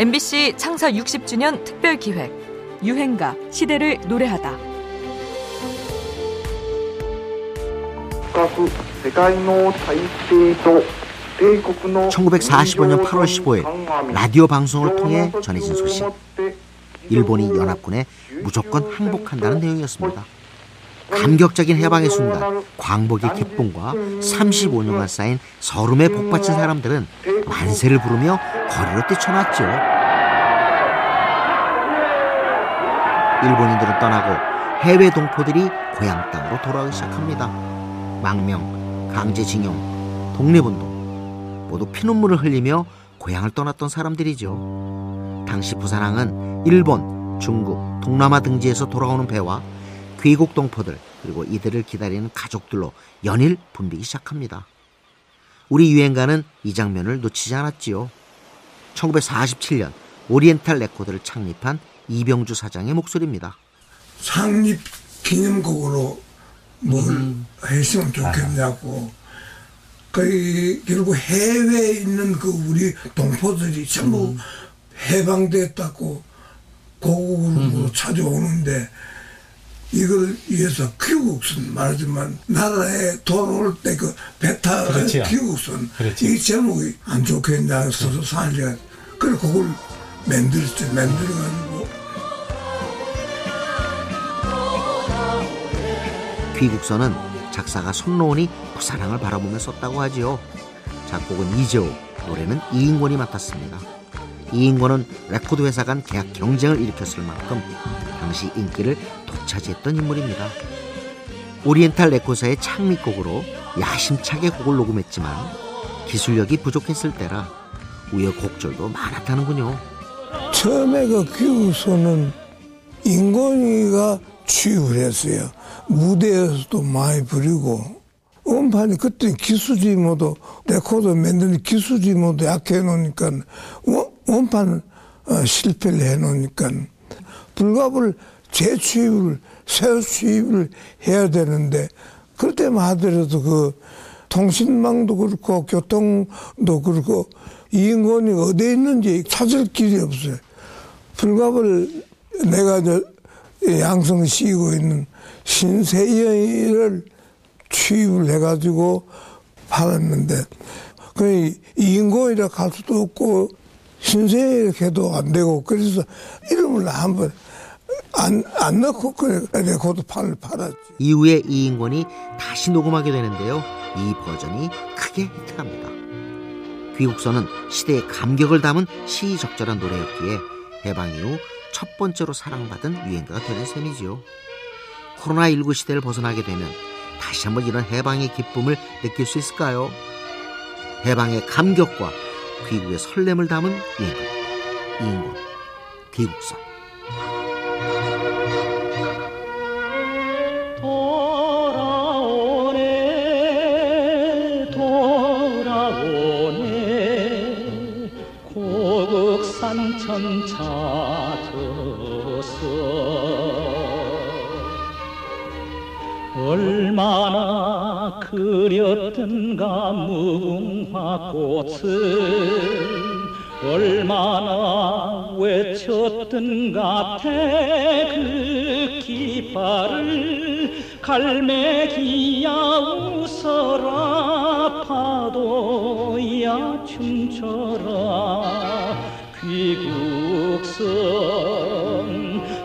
MBC 창사 60주년 특별 기획 유행가 시대를 노래하다. 1945년 8월 15일 라디오 방송을 통해 전해진 소식. 일본이 연합군에 무조건 항복한다는 내용이었습니다. 감격적인 해방의 순간, 광복의 기쁨과 35년간 쌓인 서름에 복받친 사람들은 만세를 부르며 거리로 뛰쳐났죠. 일본인들은 떠나고 해외 동포들이 고향 땅으로 돌아오기 시작합니다. 망명, 강제징용, 독립운동 모두 피눈물을 흘리며 고향을 떠났던 사람들이죠. 당시 부산항은 일본, 중국, 동남아 등지에서 돌아오는 배와 귀국 동포들 그리고 이들을 기다리는 가족들로 연일 붐비기 시작합니다. 우리 유행가는 이 장면을 놓치지 않았지요. 1947년 오리엔탈 레코드를 창립한 이병주 사장의 목소리입니다. 창립 기념곡으로 뭘 음. 했으면 좋겠냐고. 그 결국 해외에 있는 그 우리 동포들이 전부 음. 해방됐다고 고국으로 음. 찾아오는데 이걸 위해서 귀국선 말하지만 나라에 돌아올 때 그 베타 귀국선 이 제목이 안 좋겠냐 서서 살려 그래 그걸 만들었죠 만들어가지고. 귀국선은 작사가 손노원이 부사랑을 바라보며 썼다고 하지요. 작곡은 이재호 노래는 이인권이 맡았습니다 이인권은 레코드 회사 간 계약 경쟁을 일으켰을 만큼 당시 인기를 독차지했던 인물입니다. 오리엔탈 레코드사의 창립곡으로 야심차게 곡을 녹음했지만 기술력이 부족했을 때라 우여곡절도 많았다는군요. 처음에 그 귀국선은 인권이가 취입을 했어요. 무대에서도 많이 부르고 음반이 그때 기술이 모두 레코드 만드는 기술이 모두 약해 놓으니까 원판 어, 실패를 해 놓으니까 불갑을 재취입을 새 취입을 해야 되는데 그럴 때만 하더라도 그 통신망도 그렇고 교통도 그렇고 이인권이 어디에 있는지 찾을 길이 없어요. 불갑을 내가 저 양성 씌고 있는 신세이를 취입을 해가지고 팔았는데 그 이인권이라 갈 수도 없고 신세이해도 안 되고 그래서 이름을 한번 안, 안 넣고 그래 레코드 판을 팔았지. 이후에 이인권이 다시 녹음하게 되는데요. 이 버전이 크게 히트합니다. 귀국선은 시대의 감격을 담은 시적절한 노래였기에 해방 이후 첫 번째로 사랑받은 유행가가 되는 셈이지요. 코로나19 시대를 벗어나게 되면 다시 한번 이런 해방의 기쁨을 느낄 수 있을까요? 해방의 감격과 귀국의 설렘을 담은 유행가입니다. 이인권, 귀국선. 산천 찾아서 얼마나 그렸던가 무궁화꽃을 얼마나 외쳤던가 태그 깃발을 갈매기야 웃어라 파도야 춤춰라 귀국선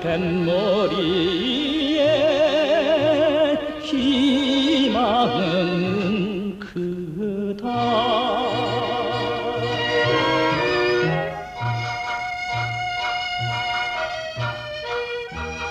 뱃머리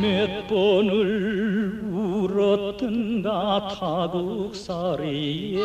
몇 번을 울었던가 타국살이에